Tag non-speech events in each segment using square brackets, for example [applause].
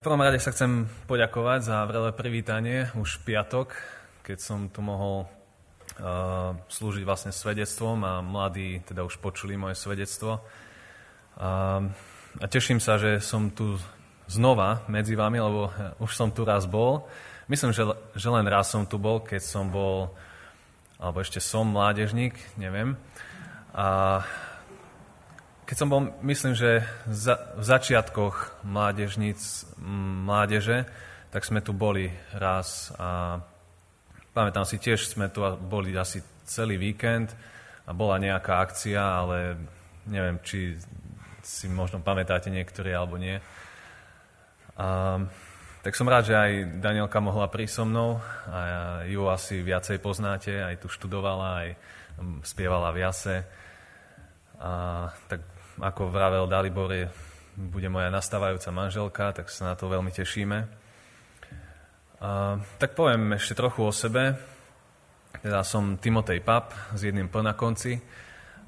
V prvom rade sa chcem poďakovať za vrele privítanie už piatok, keď som tu mohol uh, slúžiť vlastne svedectvom a mladí teda už počuli moje svedectvo. Uh, a teším sa, že som tu znova medzi vami, lebo už som tu raz bol. Myslím, že, že len raz som tu bol, keď som bol, alebo ešte som mládežník, neviem. A keď som bol, myslím, že za, v začiatkoch mládežníc, mládeže, tak sme tu boli raz a pamätám si tiež, sme tu boli asi celý víkend a bola nejaká akcia, ale neviem, či si možno pamätáte niektorí alebo nie. A, tak som rád, že aj Danielka mohla prísť so mnou a ju asi viacej poznáte, aj tu študovala, aj spievala v jase. A, tak ako vravel Dalibor, je, bude moja nastávajúca manželka, tak sa na to veľmi tešíme. A, tak poviem ešte trochu o sebe. Teda som Timotej Pap s jedným P na konci.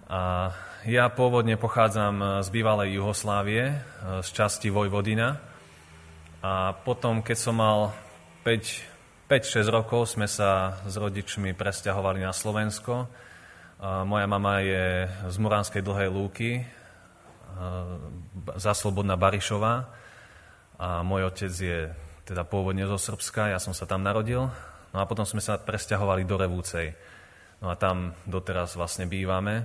A ja pôvodne pochádzam z bývalej Juhoslávie, z časti Vojvodina. A potom, keď som mal 5-6 rokov, sme sa s rodičmi presťahovali na Slovensko. A moja mama je z Muránskej dlhej lúky, Zaslobodná Barišová a môj otec je teda pôvodne zo Srbska, ja som sa tam narodil. No a potom sme sa presťahovali do Revúcej. No a tam doteraz vlastne bývame.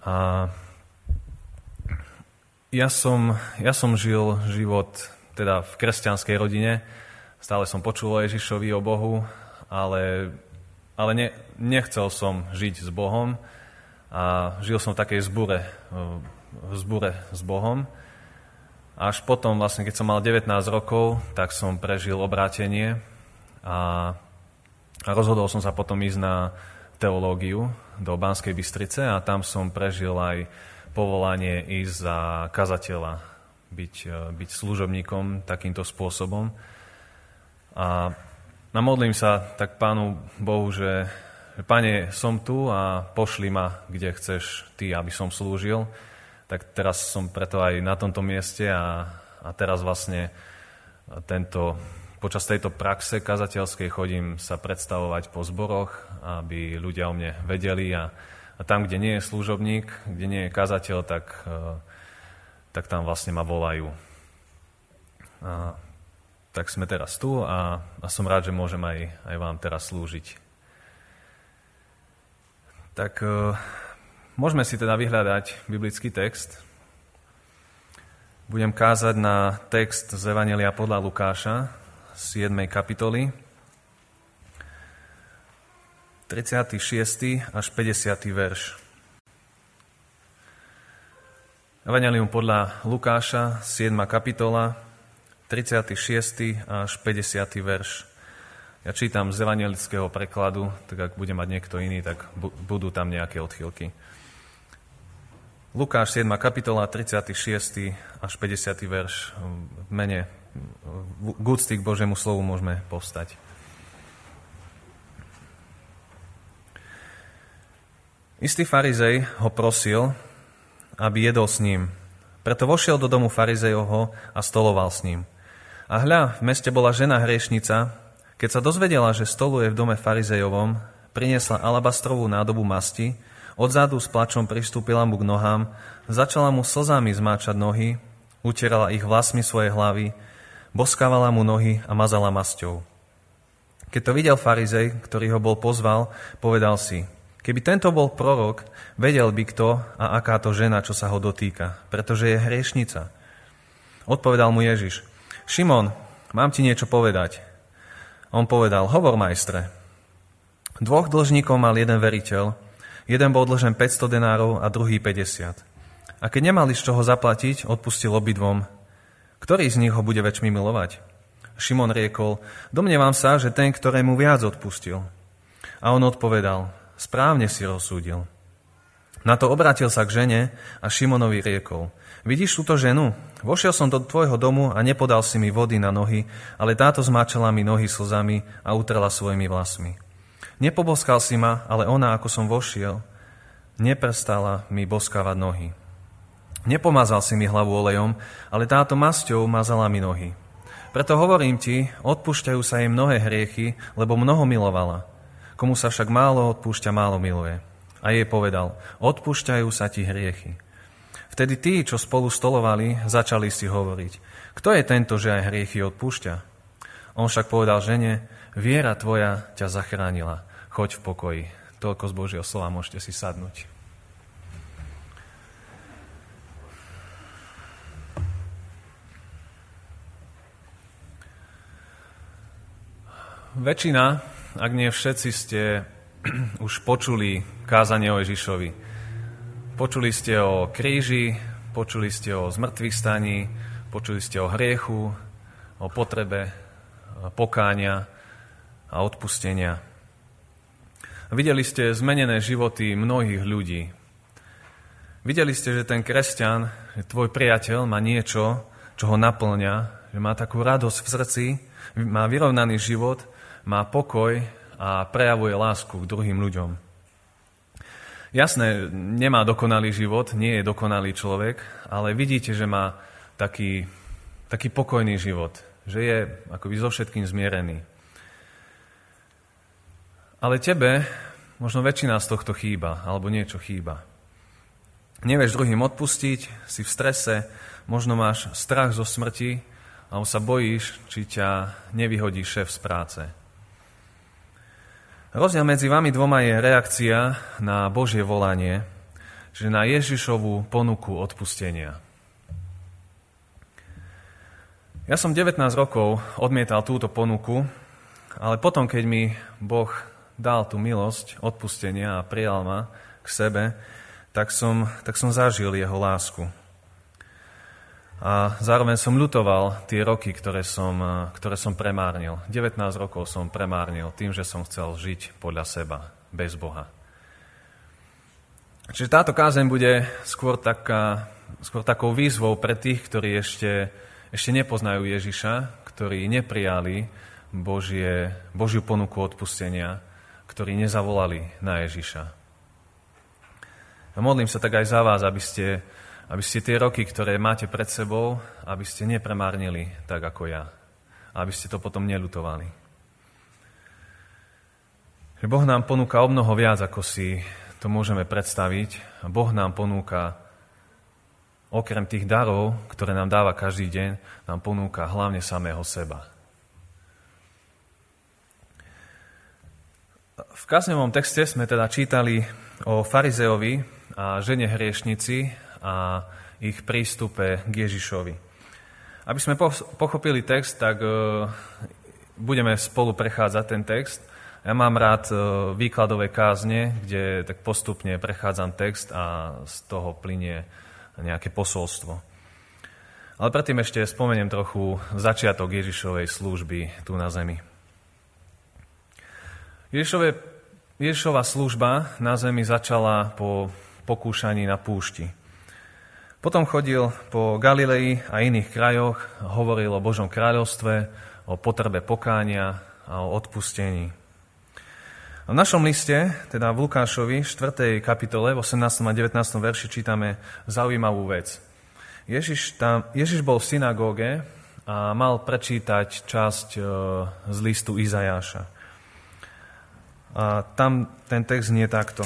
A ja som, ja som žil život teda v kresťanskej rodine. Stále som počul o Ježišovi, o Bohu, ale, ale ne, nechcel som žiť s Bohom a žil som v takej zbure v zbure s Bohom. Až potom, vlastne, keď som mal 19 rokov, tak som prežil obrátenie a, a rozhodol som sa potom ísť na teológiu do Banskej Bystrice a tam som prežil aj povolanie ísť za kazateľa, byť, e, byť služobníkom takýmto spôsobom. A namodlím sa tak Pánu Bohu, že, že Pane, som tu a pošli ma, kde chceš Ty, aby som slúžil tak teraz som preto aj na tomto mieste a, a teraz vlastne tento, počas tejto praxe kazateľskej chodím sa predstavovať po zboroch, aby ľudia o mne vedeli a, a tam, kde nie je služobník, kde nie je kazateľ, tak, e, tak tam vlastne ma volajú. A, tak sme teraz tu a, a som rád, že môžem aj, aj vám teraz slúžiť. Tak e, Môžeme si teda vyhľadať biblický text. Budem kázať na text z Evangelia podľa Lukáša, 7. kapitoly, 36. až 50. verš. Evangelium podľa Lukáša, 7. kapitola, 36. až 50. verš. Ja čítam z evangelického prekladu, tak ak bude mať niekto iný, tak budú tam nejaké odchylky. Lukáš 7. kapitola, 36. až 50. verš. V mene v úcty k Božiemu slovu môžeme povstať. Istý farizej ho prosil, aby jedol s ním. Preto vošiel do domu farizejovho a stoloval s ním. A hľa, v meste bola žena hriešnica, keď sa dozvedela, že stoluje v dome farizejovom, priniesla alabastrovú nádobu masti, Odzadu s plačom pristúpila mu k nohám, začala mu slzami zmáčať nohy, utierala ich vlasmi svojej hlavy, boskávala mu nohy a mazala masťou. Keď to videl farizej, ktorý ho bol pozval, povedal si, keby tento bol prorok, vedel by kto a aká to žena, čo sa ho dotýka, pretože je hriešnica. Odpovedal mu Ježiš, Šimon, mám ti niečo povedať. On povedal, hovor majstre. Dvoch dlžníkov mal jeden veriteľ, Jeden bol dlžen 500 denárov a druhý 50. A keď nemali z čoho zaplatiť, odpustil obidvom. Ktorý z nich ho bude väčšmi milovať? Šimon riekol, domnievam sa, že ten, ktorému viac odpustil. A on odpovedal, správne si rozsúdil. Na to obratil sa k žene a Šimonovi riekol, vidíš túto ženu? Vošiel som do tvojho domu a nepodal si mi vody na nohy, ale táto zmáčala mi nohy slzami a utrela svojimi vlasmi. Nepoboskal si ma, ale ona, ako som vošiel, neprestala mi boskávať nohy. Nepomazal si mi hlavu olejom, ale táto masťou mazala mi nohy. Preto hovorím ti, odpúšťajú sa jej mnohé hriechy, lebo mnoho milovala. Komu sa však málo odpúšťa, málo miluje. A jej povedal, odpúšťajú sa ti hriechy. Vtedy tí, čo spolu stolovali, začali si hovoriť, kto je tento, že aj hriechy odpúšťa? On však povedal žene, viera tvoja ťa zachránila, choď v pokoji. Toľko z Božieho slova, môžete si sadnúť. Väčšina, ak nie všetci, ste [clears throat] už počuli kázanie o Ježišovi. Počuli ste o kríži, počuli ste o zmrtvých staní, počuli ste o hriechu, o potrebe pokáňa a odpustenia. Videli ste zmenené životy mnohých ľudí. Videli ste, že ten kresťan, že tvoj priateľ má niečo, čo ho naplňa, že má takú radosť v srdci, má vyrovnaný život má pokoj a prejavuje lásku k druhým ľuďom. Jasné, nemá dokonalý život, nie je dokonalý človek, ale vidíte, že má taký, taký pokojný život, že je akoby so všetkým zmierený. Ale tebe možno väčšina z tohto chýba, alebo niečo chýba. Nevieš druhým odpustiť, si v strese, možno máš strach zo smrti, alebo sa bojíš, či ťa nevyhodí šéf z práce. Rozdiel medzi vami dvoma je reakcia na Božie volanie, že na Ježišovú ponuku odpustenia. Ja som 19 rokov odmietal túto ponuku, ale potom, keď mi Boh dal tú milosť odpustenia a prijal ma k sebe, tak som, tak som zažil jeho lásku. A zároveň som ľutoval tie roky, ktoré som, ktoré som premárnil. 19 rokov som premárnil tým, že som chcel žiť podľa seba, bez Boha. Čiže táto kázeň bude skôr, taká, skôr takou výzvou pre tých, ktorí ešte, ešte nepoznajú Ježiša, ktorí neprijali Božie, Božiu ponuku odpustenia, ktorí nezavolali na Ježiša. A modlím sa tak aj za vás, aby ste aby ste tie roky, ktoré máte pred sebou, aby ste nepremárnili tak ako ja. Aby ste to potom nelutovali. Boh nám ponúka o mnoho viac, ako si to môžeme predstaviť. Boh nám ponúka, okrem tých darov, ktoré nám dáva každý deň, nám ponúka hlavne samého seba. V kaznevom texte sme teda čítali o farizeovi a žene hriešnici a ich prístupe k Ježišovi. Aby sme pochopili text, tak e, budeme spolu prechádzať ten text. Ja mám rád e, výkladové kázne, kde tak postupne prechádzam text a z toho plinie nejaké posolstvo. Ale predtým ešte spomeniem trochu začiatok Ježišovej služby tu na zemi. Ježišové, Ježišova služba na zemi začala po pokúšaní na púšti. Potom chodil po Galilei a iných krajoch, hovoril o Božom kráľovstve, o potrebe pokánia a o odpustení. v našom liste, teda v Lukášovi, 4. kapitole, v 18. a 19. verši čítame zaujímavú vec. Ježiš, tam, Ježiš bol v synagóge a mal prečítať časť e, z listu Izajáša. A tam ten text nie takto.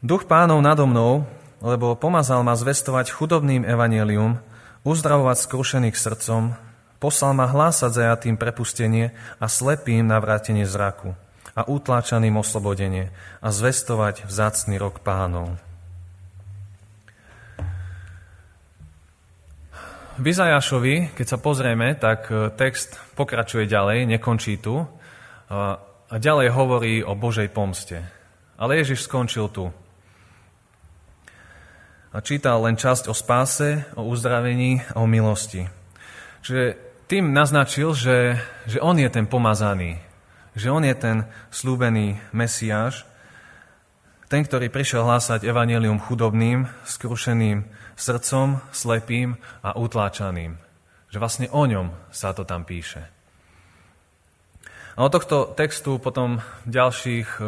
Duch pánov nado mnou, lebo pomazal ma zvestovať chudobným evanelium, uzdravovať skrušených srdcom, poslal ma hlásať zajatým prepustenie a slepým navrátenie zraku a utláčaným oslobodenie a zvestovať vzácný rok pánov. V keď sa pozrieme, tak e, text pokračuje ďalej, nekončí tu a ďalej hovorí o Božej pomste. Ale Ježiš skončil tu a čítal len časť o spáse, o uzdravení a o milosti. Čiže tým naznačil, že, že on je ten pomazaný, že on je ten slúbený Mesiáš, ten, ktorý prišiel hlásať evanelium chudobným, skrušeným srdcom, slepým a utláčaným. Že vlastne o ňom sa to tam píše. A od tohto textu potom v ďalších e,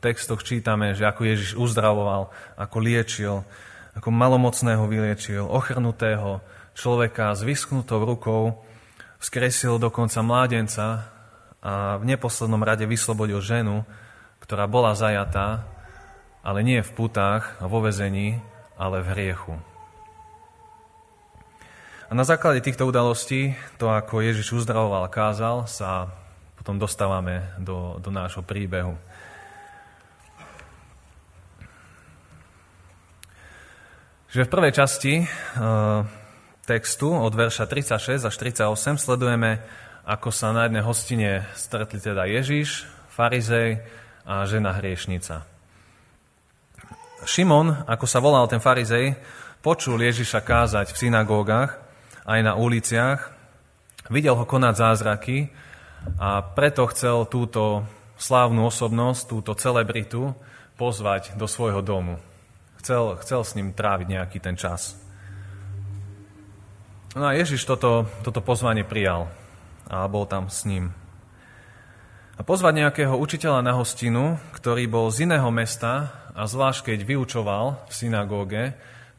textoch čítame, že ako Ježiš uzdravoval, ako liečil, ako malomocného vyliečil, ochrnutého človeka s vyschnutou rukou, skresil dokonca mládenca a v neposlednom rade vyslobodil ženu, ktorá bola zajatá, ale nie v putách a vo vezení, ale v hriechu. A na základe týchto udalostí, to ako Ježiš uzdravoval kázal, sa potom dostávame do, do nášho príbehu. Že v prvej časti e, textu od verša 36 až 38 sledujeme, ako sa na jednej hostine stretli teda Ježiš, farizej a žena hriešnica. Šimon, ako sa volal ten farizej, počul Ježiša kázať v synagógach aj na uliciach, videl ho konať zázraky a preto chcel túto slávnu osobnosť, túto celebritu pozvať do svojho domu. Chcel, chcel s ním tráviť nejaký ten čas. No a Ježiš toto, toto pozvanie prijal a bol tam s ním. A pozvať nejakého učiteľa na hostinu, ktorý bol z iného mesta a zvlášť keď vyučoval v synagóge,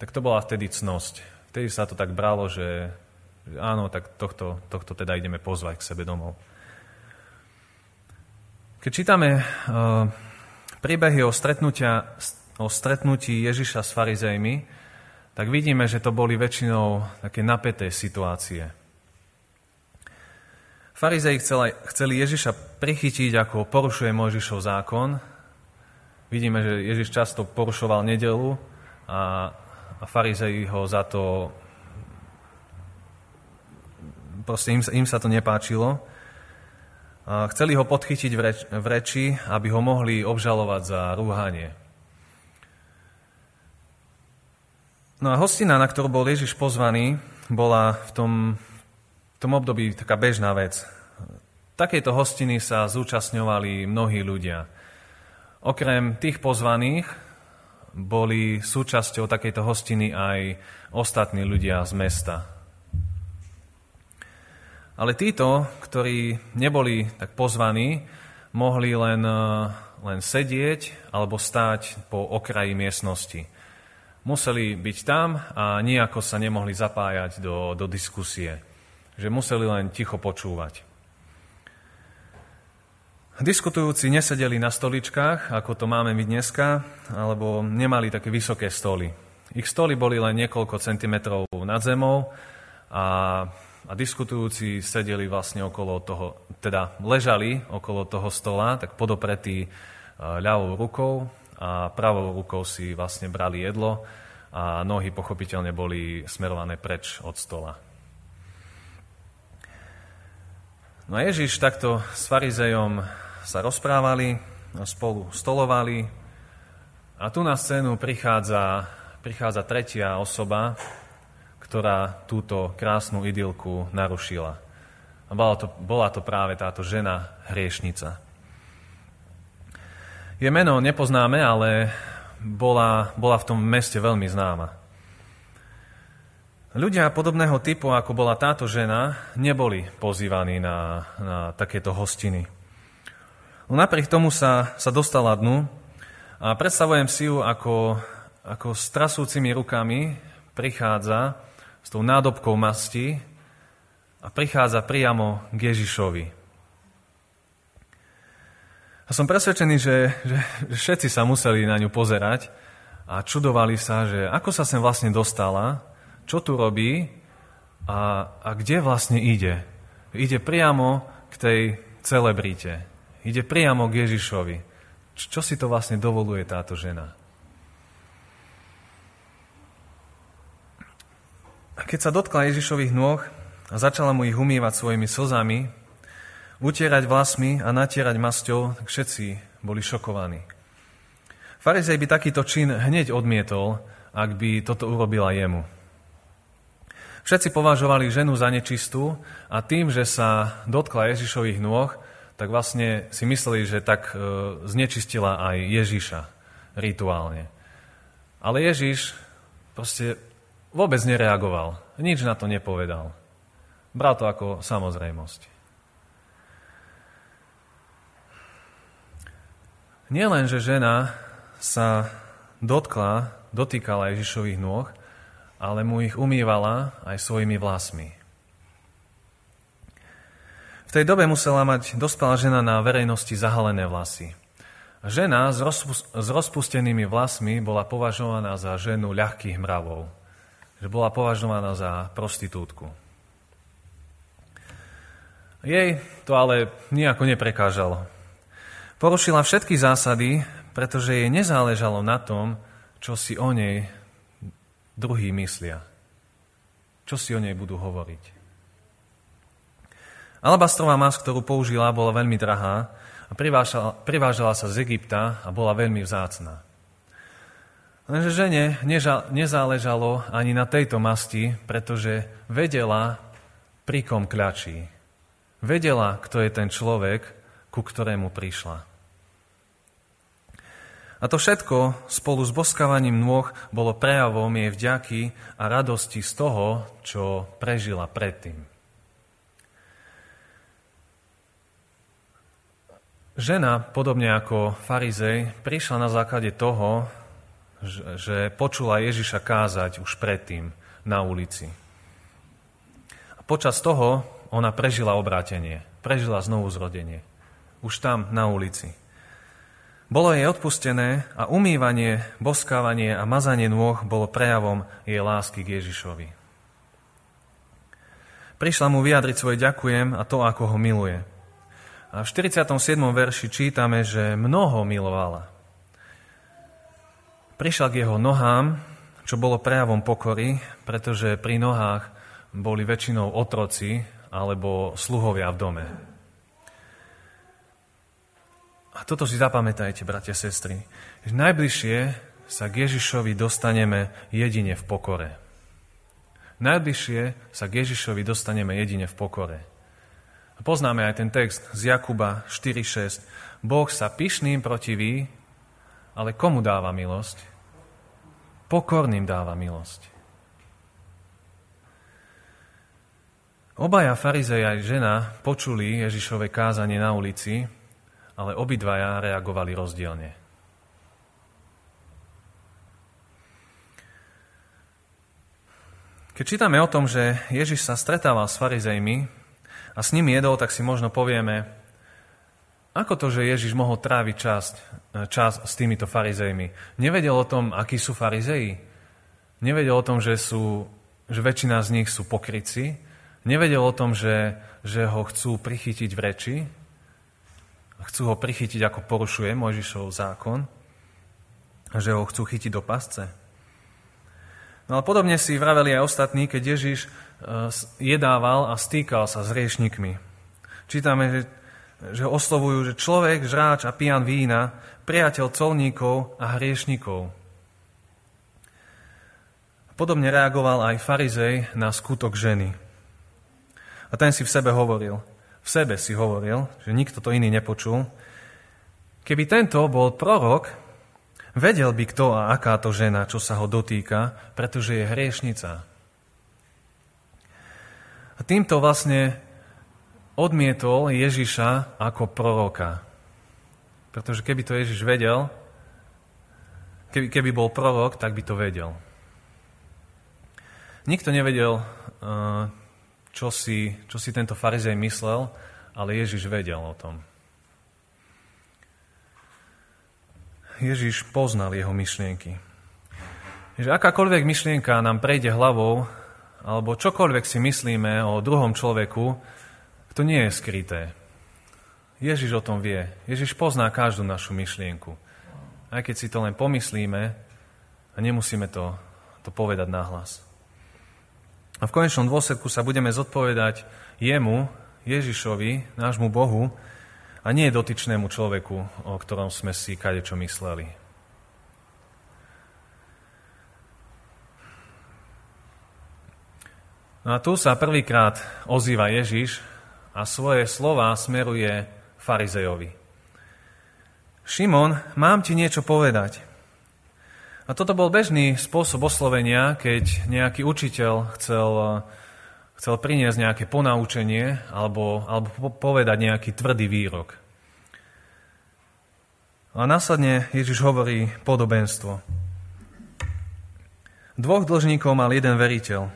tak to bola vtedy cnosť. Vtedy sa to tak bralo, že, áno, tak tohto, tohto teda ideme pozvať k sebe domov. Keď čítame uh, príbehy o o stretnutí Ježiša s farizejmi, tak vidíme, že to boli väčšinou také napäté situácie. Farizei chceli, chceli Ježiša prichytiť, ako porušuje Mojžišov zákon. Vidíme, že Ježiš často porušoval nedelu a, a farizei ho za to... Proste im, im sa to nepáčilo. Chceli ho podchytiť v reči, aby ho mohli obžalovať za rúhanie. No a hostina, na ktorú bol Ježiš pozvaný, bola v tom, v tom období taká bežná vec. Takéto hostiny sa zúčastňovali mnohí ľudia. Okrem tých pozvaných boli súčasťou takejto hostiny aj ostatní ľudia z mesta. Ale títo, ktorí neboli tak pozvaní, mohli len, len sedieť alebo stáť po okraji miestnosti museli byť tam a nejako sa nemohli zapájať do, do diskusie. Že museli len ticho počúvať. Diskutujúci nesedeli na stoličkách, ako to máme my dneska, alebo nemali také vysoké stoly. Ich stoly boli len niekoľko centimetrov nad zemou a, a diskutujúci sedeli vlastne okolo toho, teda ležali okolo toho stola, tak podopretí e, ľavou rukou a pravou rukou si vlastne brali jedlo a nohy pochopiteľne boli smerované preč od stola. No a Ježiš takto s farizejom sa rozprávali, spolu stolovali a tu na scénu prichádza, prichádza tretia osoba, ktorá túto krásnu idylku narušila. A bola to, bola to práve táto žena hriešnica. Je meno nepoznáme, ale bola, bola v tom meste veľmi známa. Ľudia podobného typu, ako bola táto žena, neboli pozývaní na, na takéto hostiny. No napriek tomu sa, sa dostala dnu a predstavujem si ju, ako, ako s trasúcimi rukami prichádza s tou nádobkou masti a prichádza priamo k Ježišovi. A som presvedčený, že, že, všetci sa museli na ňu pozerať a čudovali sa, že ako sa sem vlastne dostala, čo tu robí a, a kde vlastne ide. Ide priamo k tej celebrite. Ide priamo k Ježišovi. Čo si to vlastne dovoluje táto žena? A keď sa dotkla Ježišových nôh a začala mu ich umývať svojimi slzami, utierať vlasmi a natierať masťou, tak všetci boli šokovaní. Farizej by takýto čin hneď odmietol, ak by toto urobila jemu. Všetci považovali ženu za nečistú a tým, že sa dotkla Ježišových nôh, tak vlastne si mysleli, že tak e, znečistila aj Ježiša rituálne. Ale Ježiš proste vôbec nereagoval, nič na to nepovedal. Bral to ako samozrejmosť. Nielen, že žena sa dotkla, dotýkala Ježišových nôh, ale mu ich umývala aj svojimi vlasmi. V tej dobe musela mať dospelá žena na verejnosti zahalené vlasy. Žena s, s rozpustenými vlasmi bola považovaná za ženu ľahkých mravov. Že bola považovaná za prostitútku. Jej to ale nejako neprekážalo. Porušila všetky zásady, pretože jej nezáležalo na tom, čo si o nej druhý myslia. Čo si o nej budú hovoriť. Alabastrová mas, ktorú použila, bola veľmi drahá a privážala sa z Egypta a bola veľmi vzácná. Lenže žene nezáležalo ani na tejto masti, pretože vedela, pri kom kľačí. Vedela, kto je ten človek, ku ktorému prišla. A to všetko spolu s boskávaním nôh bolo prejavom jej vďaky a radosti z toho, čo prežila predtým. Žena, podobne ako farizej, prišla na základe toho, že počula Ježiša kázať už predtým na ulici. A počas toho ona prežila obrátenie, prežila znovu zrodenie. Už tam, na ulici. Bolo jej odpustené a umývanie, boskávanie a mazanie nôh bolo prejavom jej lásky k Ježišovi. Prišla mu vyjadriť svoje ďakujem a to, ako ho miluje – a v 47. verši čítame, že mnoho milovala. Prišla k jeho nohám, čo bolo prejavom pokory, pretože pri nohách boli väčšinou otroci alebo sluhovia v dome. A toto si zapamätajte, bratia, sestry, že najbližšie sa k Ježišovi dostaneme jedine v pokore. Najbližšie sa k Ježišovi dostaneme jedine v pokore. Poznáme aj ten text z Jakuba 4.6. Boh sa pyšným protiví, ale komu dáva milosť? Pokorným dáva milosť. Obaja farizej aj žena počuli Ježišové kázanie na ulici, ale obidvaja reagovali rozdielne. Keď čítame o tom, že Ježiš sa stretával s farizejmi, a s ním jedol, tak si možno povieme, ako to, že Ježiš mohol tráviť čas, čas s týmito farizejmi? Nevedel o tom, akí sú farizeji? Nevedel o tom, že, sú, že väčšina z nich sú pokryci? Nevedel o tom, že, že ho chcú prichytiť v reči? Chcú ho prichytiť, ako porušuje Mojžišov zákon? Že ho chcú chytiť do pasce? No ale podobne si vraveli aj ostatní, keď Ježiš e, jedával a stýkal sa s riešnikmi. Čítame, že, že oslovujú, že človek, žráč a pijan vína, priateľ colníkov a hriešnikov. Podobne reagoval aj farizej na skutok ženy. A ten si v sebe hovoril, v sebe si hovoril, že nikto to iný nepočul. Keby tento bol prorok, Vedel by kto a aká to žena, čo sa ho dotýka, pretože je hriešnica. A týmto vlastne odmietol Ježiša ako proroka. Pretože keby to Ježiš vedel, keby, keby bol prorok, tak by to vedel. Nikto nevedel, eh, čo si, čo si tento farizej myslel, ale Ježiš vedel o tom. Ježiš poznal jeho myšlienky. Že akákoľvek myšlienka nám prejde hlavou, alebo čokoľvek si myslíme o druhom človeku, to nie je skryté. Ježiš o tom vie. Ježiš pozná každú našu myšlienku. Aj keď si to len pomyslíme a nemusíme to, to povedať nahlas. A v konečnom dôsledku sa budeme zodpovedať jemu, Ježišovi, nášmu Bohu, a nie dotyčnému človeku, o ktorom sme si kadečo mysleli. No a tu sa prvýkrát ozýva Ježiš a svoje slova smeruje farizejovi. Šimon, mám ti niečo povedať. A toto bol bežný spôsob oslovenia, keď nejaký učiteľ chcel chcel priniesť nejaké ponaučenie alebo, alebo povedať nejaký tvrdý výrok. A následne Ježiš hovorí podobenstvo. Dvoch dlžníkov mal jeden veriteľ.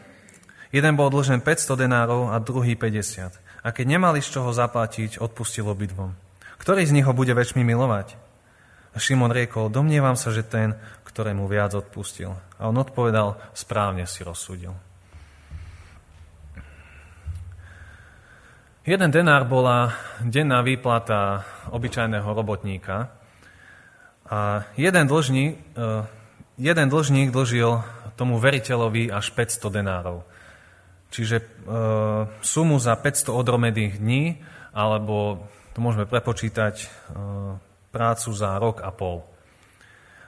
Jeden bol dlžen 500 denárov a druhý 50. A keď nemali z čoho zaplatiť, odpustil obidvom. Ktorý z nich ho bude väčšmi milovať? A Šimon riekol, domnievam sa, že ten, ktorému viac odpustil. A on odpovedal, správne si rozsúdil. Jeden denár bola denná výplata obyčajného robotníka a jeden dlžník, eh, jeden dlžník dlžil tomu veriteľovi až 500 denárov. Čiže e, sumu za 500 odromedých dní, alebo to môžeme prepočítať e, prácu za rok a pol.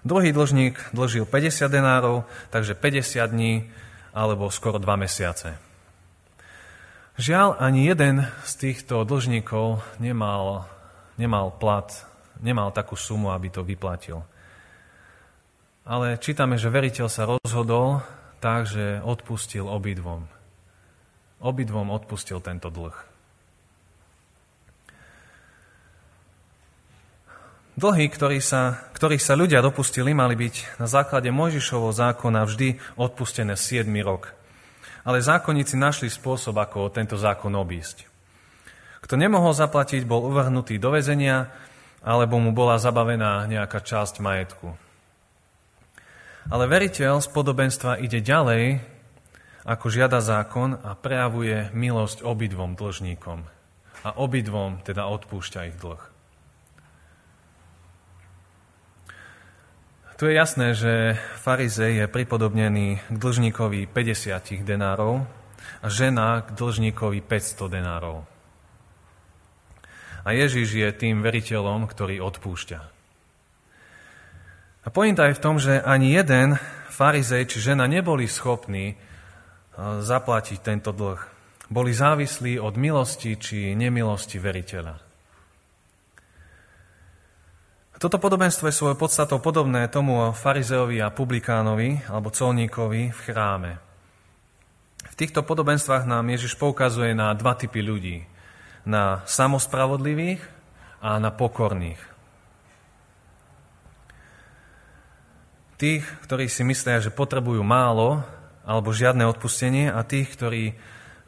Druhý dlžník dlžil 50 denárov, takže 50 dní alebo skoro 2 mesiace. Žiaľ, ani jeden z týchto dlžníkov nemal, nemal plat, nemal takú sumu, aby to vyplatil. Ale čítame, že veriteľ sa rozhodol tak, že odpustil obidvom. Obidvom odpustil tento dlh. Dlhy, ktorých sa, ktorých sa ľudia dopustili, mali byť na základe Mojžišovho zákona vždy odpustené 7 rok ale zákonníci našli spôsob, ako tento zákon obísť. Kto nemohol zaplatiť, bol uvrhnutý do väzenia, alebo mu bola zabavená nejaká časť majetku. Ale veriteľ z podobenstva ide ďalej, ako žiada zákon a prejavuje milosť obidvom dlžníkom. A obidvom teda odpúšťa ich dlh. Tu je jasné, že farizej je pripodobnený k dlžníkovi 50 denárov a žena k dlžníkovi 500 denárov. A Ježiš je tým veriteľom, ktorý odpúšťa. A pointa je v tom, že ani jeden farizej či žena neboli schopní zaplatiť tento dlh. Boli závislí od milosti či nemilosti veriteľa. Toto podobenstvo je svojou podstatou podobné tomu farizeovi a publikánovi alebo colníkovi v chráme. V týchto podobenstvách nám Ježiš poukazuje na dva typy ľudí. Na samospravodlivých a na pokorných. Tých, ktorí si myslia, že potrebujú málo alebo žiadne odpustenie a tých, ktorí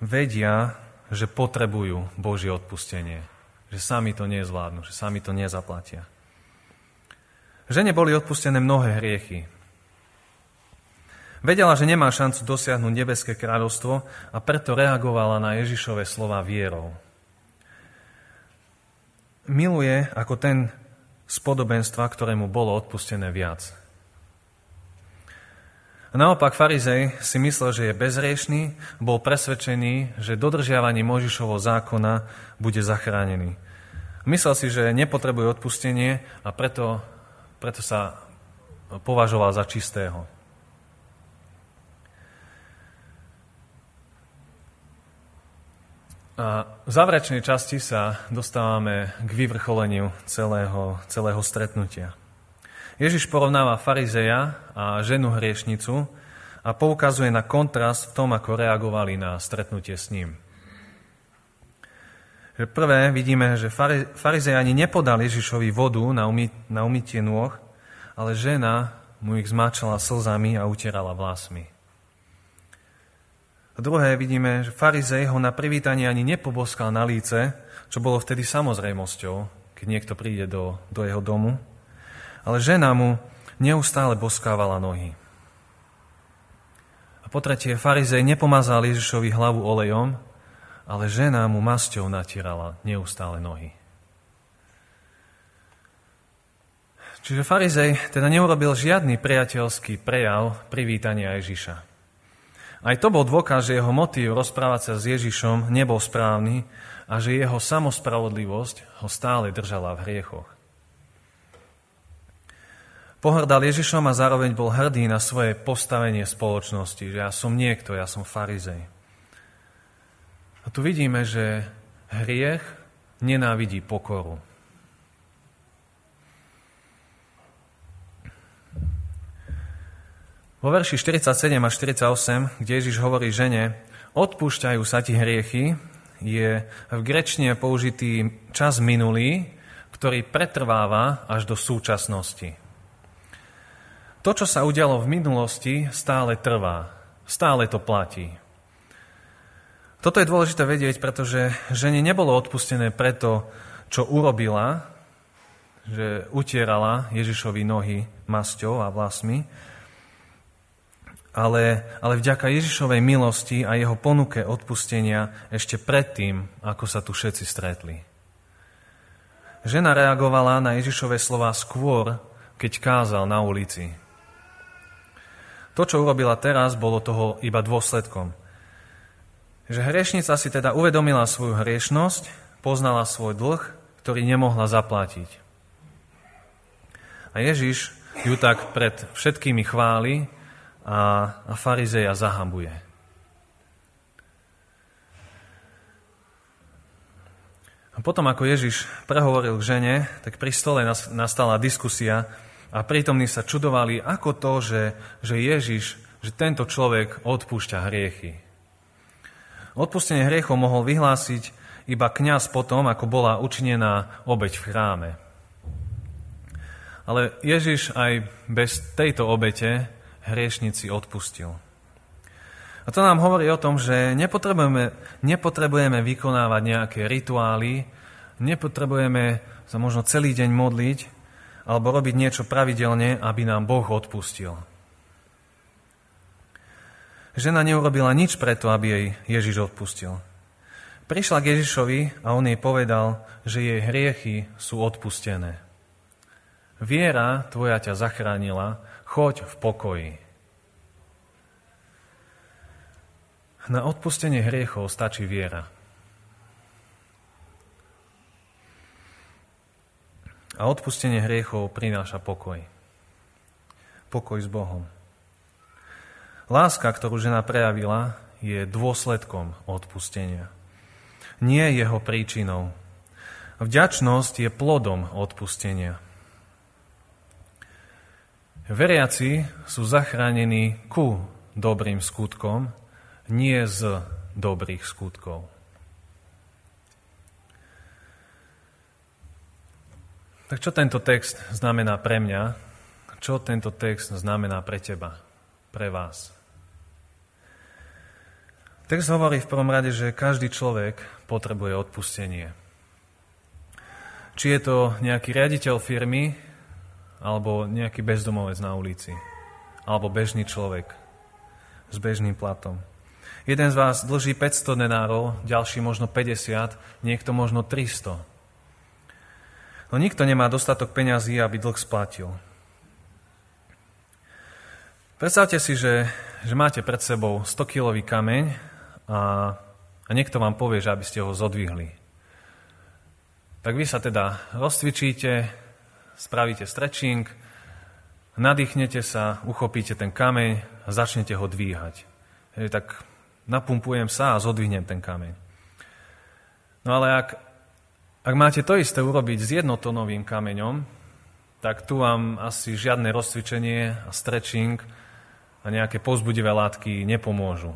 vedia, že potrebujú Božie odpustenie. Že sami to nezvládnu, že sami to nezaplatia. Žene boli odpustené mnohé hriechy. Vedela, že nemá šancu dosiahnuť nebeské kráľovstvo a preto reagovala na Ježišové slova vierou. Miluje ako ten z podobenstva, ktorému bolo odpustené viac. Naopak farizej si myslel, že je bezriešný, bol presvedčený, že dodržiavanie Možišovho zákona bude zachránený. Myslel si, že nepotrebuje odpustenie a preto preto sa považoval za čistého. A v záverečnej časti sa dostávame k vyvrcholeniu celého, celého stretnutia. Ježiš porovnáva farizeja a ženu hriešnicu a poukazuje na kontrast v tom, ako reagovali na stretnutie s ním. Prvé vidíme, že farizej ani nepodal Ježišovi vodu na, umy, na umytie nôh, ale žena mu ich zmáčala slzami a utierala vlásmi. A druhé vidíme, že farizej ho na privítanie ani nepoboskal na líce, čo bolo vtedy samozrejmosťou, keď niekto príde do, do jeho domu, ale žena mu neustále boskávala nohy. A po tretie, farizej nepomazal Ježišovi hlavu olejom, ale žena mu masťou natierala neustále nohy. Čiže farizej teda neurobil žiadny priateľský prejav privítania Ježiša. Aj to bol dôkaz, že jeho motív rozprávať sa s Ježišom nebol správny a že jeho samospravodlivosť ho stále držala v hriechoch. Pohrdal Ježišom a zároveň bol hrdý na svoje postavenie spoločnosti, že ja som niekto, ja som farizej. A tu vidíme, že hriech nenávidí pokoru. Vo verši 47 a 48, kde Ježiš hovorí žene, odpúšťajú sa ti hriechy, je v grečne použitý čas minulý, ktorý pretrváva až do súčasnosti. To, čo sa udialo v minulosti, stále trvá. Stále to platí. Toto je dôležité vedieť, pretože žene nebolo odpustené preto, čo urobila, že utierala Ježišovi nohy masťou a vlasmi, ale, ale vďaka Ježišovej milosti a jeho ponuke odpustenia ešte predtým, ako sa tu všetci stretli. Žena reagovala na Ježišové slova skôr, keď kázal na ulici. To, čo urobila teraz, bolo toho iba dôsledkom. Že hriešnica si teda uvedomila svoju hriešnosť, poznala svoj dlh, ktorý nemohla zaplatiť. A Ježiš ju tak pred všetkými chváli a, a farizeja zahambuje. A potom, ako Ježiš prehovoril k žene, tak pri stole nastala diskusia a prítomní sa čudovali, ako to, že, že Ježiš, že tento človek odpúšťa hriechy. Odpustenie hriechov mohol vyhlásiť iba kňaz potom, ako bola učinená obeď v chráme. Ale Ježiš aj bez tejto obete hriešnici odpustil. A to nám hovorí o tom, že nepotrebujeme, nepotrebujeme vykonávať nejaké rituály, nepotrebujeme sa možno celý deň modliť alebo robiť niečo pravidelne, aby nám Boh odpustil. Žena neurobila nič preto, aby jej Ježiš odpustil. Prišla k Ježišovi a on jej povedal, že jej hriechy sú odpustené. Viera tvoja ťa zachránila, choď v pokoji. Na odpustenie hriechov stačí viera. A odpustenie hriechov prináša pokoj. Pokoj s Bohom. Láska, ktorú žena prejavila, je dôsledkom odpustenia. Nie jeho príčinou. Vďačnosť je plodom odpustenia. Veriaci sú zachránení ku dobrým skutkom, nie z dobrých skutkov. Tak čo tento text znamená pre mňa? Čo tento text znamená pre teba, pre vás? Text hovorí v prvom rade, že každý človek potrebuje odpustenie. Či je to nejaký riaditeľ firmy, alebo nejaký bezdomovec na ulici, alebo bežný človek s bežným platom. Jeden z vás dlží 500 denárov, ďalší možno 50, niekto možno 300. No nikto nemá dostatok peňazí, aby dlh splatil. Predstavte si, že, že máte pred sebou 100-kilový kameň a, a niekto vám povie, že aby ste ho zodvihli. Tak vy sa teda rozcvičíte, spravíte stretching, nadýchnete sa, uchopíte ten kameň a začnete ho dvíhať. Hej, tak napumpujem sa a zodvihnem ten kameň. No ale ak, ak máte to isté urobiť s jednotonovým kameňom, tak tu vám asi žiadne rozcvičenie a stretching a nejaké pozbudivé látky nepomôžu.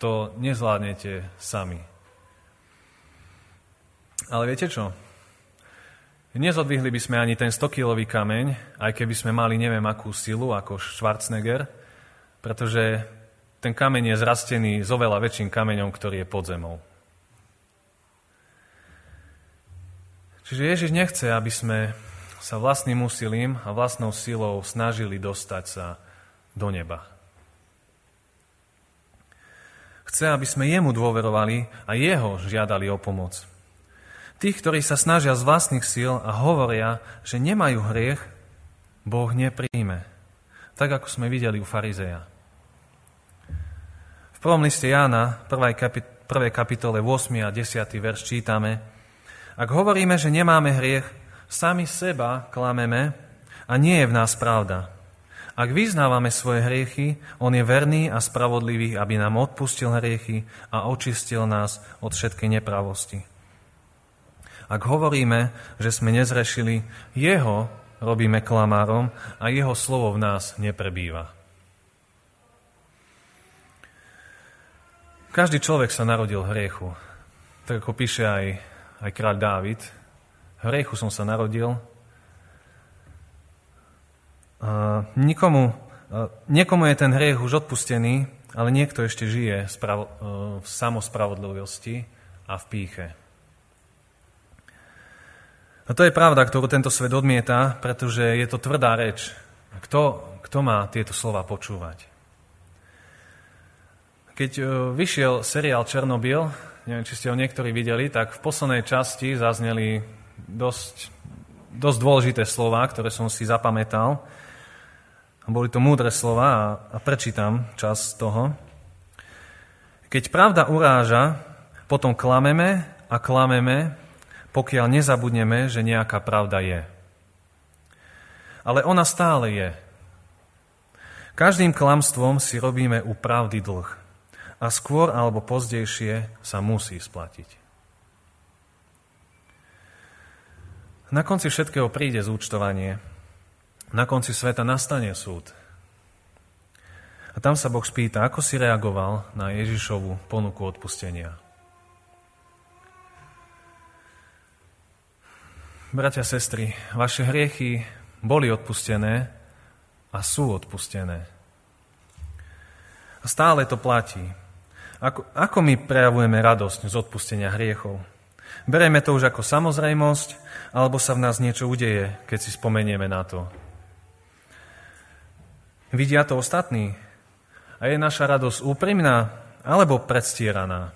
To nezvládnete sami. Ale viete čo? Nezodvihli by sme ani ten 100-kilový kameň, aj keby sme mali neviem akú silu ako Schwarzenegger, pretože ten kameň je zrastený s oveľa väčším kameňom, ktorý je pod zemou. Čiže Ježiš nechce, aby sme sa vlastným úsilím a vlastnou silou snažili dostať sa do neba. Chce, aby sme jemu dôverovali a jeho žiadali o pomoc. Tých, ktorí sa snažia z vlastných síl a hovoria, že nemajú hriech, Boh nepríjme. Tak, ako sme videli u farizeja. V prvom liste Jána, 1. kapitole 8. a 10. verš čítame, ak hovoríme, že nemáme hriech, sami seba klameme a nie je v nás pravda. Ak vyznávame svoje hriechy, On je verný a spravodlivý, aby nám odpustil hriechy a očistil nás od všetkej nepravosti. Ak hovoríme, že sme nezrešili, Jeho robíme klamárom a Jeho slovo v nás neprebýva. Každý človek sa narodil hriechu. Tak ako píše aj, aj kráľ Dávid, hriechu som sa narodil. A nikomu, niekomu je ten hriech už odpustený, ale niekto ešte žije v samospravodlivosti a v píche. A to je pravda, ktorú tento svet odmieta, pretože je to tvrdá reč. Kto, kto má tieto slova počúvať? Keď e, vyšiel seriál Černobyl, neviem, či ste ho niektorí videli, tak v poslednej časti zazneli dosť, dosť dôležité slova, ktoré som si zapamätal. Boli to múdre slova a, a prečítam čas toho. Keď pravda uráža, potom klameme a klameme, pokiaľ nezabudneme, že nejaká pravda je. Ale ona stále je. Každým klamstvom si robíme u pravdy dlh a skôr alebo pozdejšie sa musí splatiť. Na konci všetkého príde zúčtovanie. Na konci sveta nastane súd. A tam sa Boh spýta, ako si reagoval na Ježišovu ponuku odpustenia. Bratia, sestry, vaše hriechy boli odpustené a sú odpustené. A stále to platí. Ako, ako my prejavujeme radosť z odpustenia hriechov? Bereme to už ako samozrejmosť, alebo sa v nás niečo udeje, keď si spomenieme na to? Vidia to ostatní? A je naša radosť úprimná alebo predstieraná?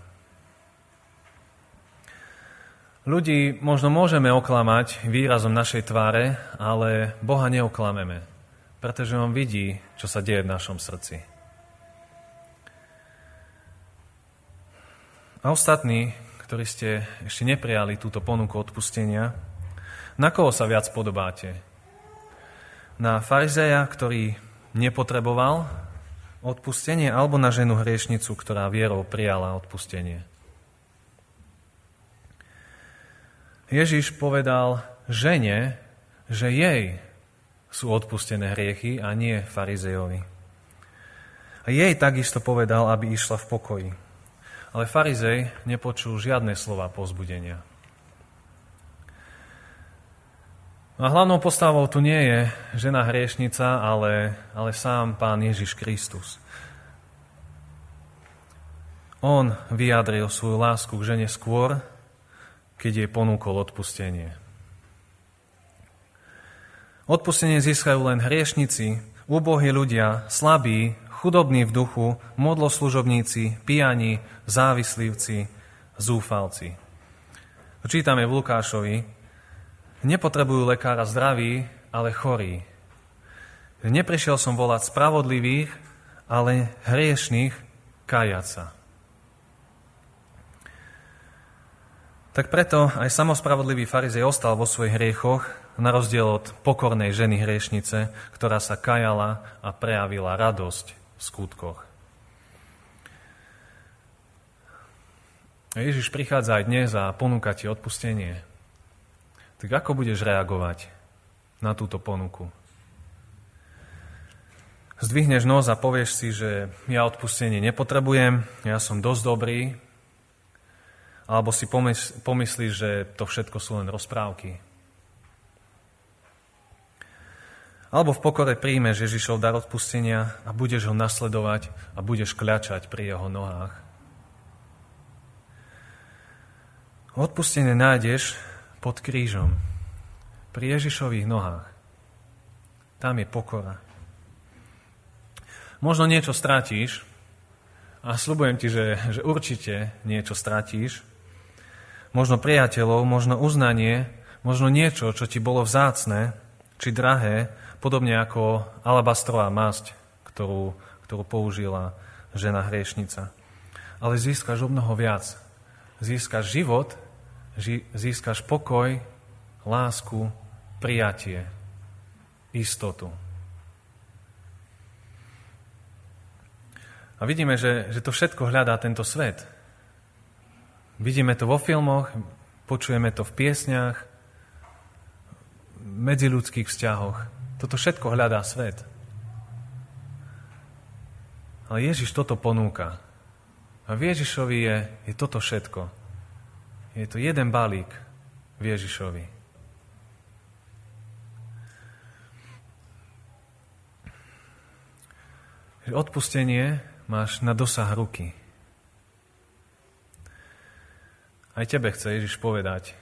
Ľudí možno môžeme oklamať výrazom našej tváre, ale Boha neoklameme, pretože On vidí, čo sa deje v našom srdci. A ostatní, ktorí ste ešte neprijali túto ponuku odpustenia, na koho sa viac podobáte? Na farizeja, ktorý nepotreboval odpustenie, alebo na ženu hriešnicu, ktorá vierou prijala odpustenie? Ježiš povedal žene, že jej sú odpustené hriechy a nie farizejovi. A jej takisto povedal, aby išla v pokoji. Ale farizej nepočul žiadne slova pozbudenia. A hlavnou postavou tu nie je žena hriešnica, ale, ale sám pán Ježiš Kristus. On vyjadril svoju lásku k žene skôr, keď jej ponúkol odpustenie. Odpustenie získajú len hriešnici, úbohí ľudia, slabí, chudobní v duchu, modloslužobníci, pijani, závislivci, zúfalci. Čítame v Lukášovi, nepotrebujú lekára zdraví, ale chorí. Neprišiel som volať spravodlivých, ale hriešných kajaca. Tak preto aj samospravodlivý farizej ostal vo svojich hriechoch, na rozdiel od pokornej ženy hriešnice, ktorá sa kajala a prejavila radosť skutkoch. Ježiš prichádza aj dnes a ponúka ti odpustenie. Tak ako budeš reagovať na túto ponuku? Zdvihneš nos a povieš si, že ja odpustenie nepotrebujem, ja som dosť dobrý, alebo si pomyslíš, že to všetko sú len rozprávky, Alebo v pokore príjmeš Ježišov dar odpustenia a budeš ho nasledovať a budeš kľačať pri jeho nohách. Odpustenie nájdeš pod krížom, pri Ježišových nohách. Tam je pokora. Možno niečo stratíš a slubujem ti, že, že určite niečo stratíš. Možno priateľov, možno uznanie, možno niečo, čo ti bolo vzácne či drahé, Podobne ako alabastrová masť, ktorú, ktorú použila žena hriešnica. Ale získaš o mnoho viac. Získaš život, získaš pokoj, lásku, prijatie, istotu. A vidíme, že, že to všetko hľadá tento svet. Vidíme to vo filmoch, počujeme to v piesniach, v medziludských vzťahoch. Toto všetko hľadá svet. Ale Ježiš toto ponúka. A v Ježišovi je, je toto všetko. Je to jeden balík v Ježišovi. Odpustenie máš na dosah ruky. Aj tebe chce Ježiš povedať,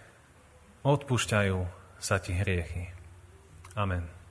odpúšťajú sa ti hriechy. Amen.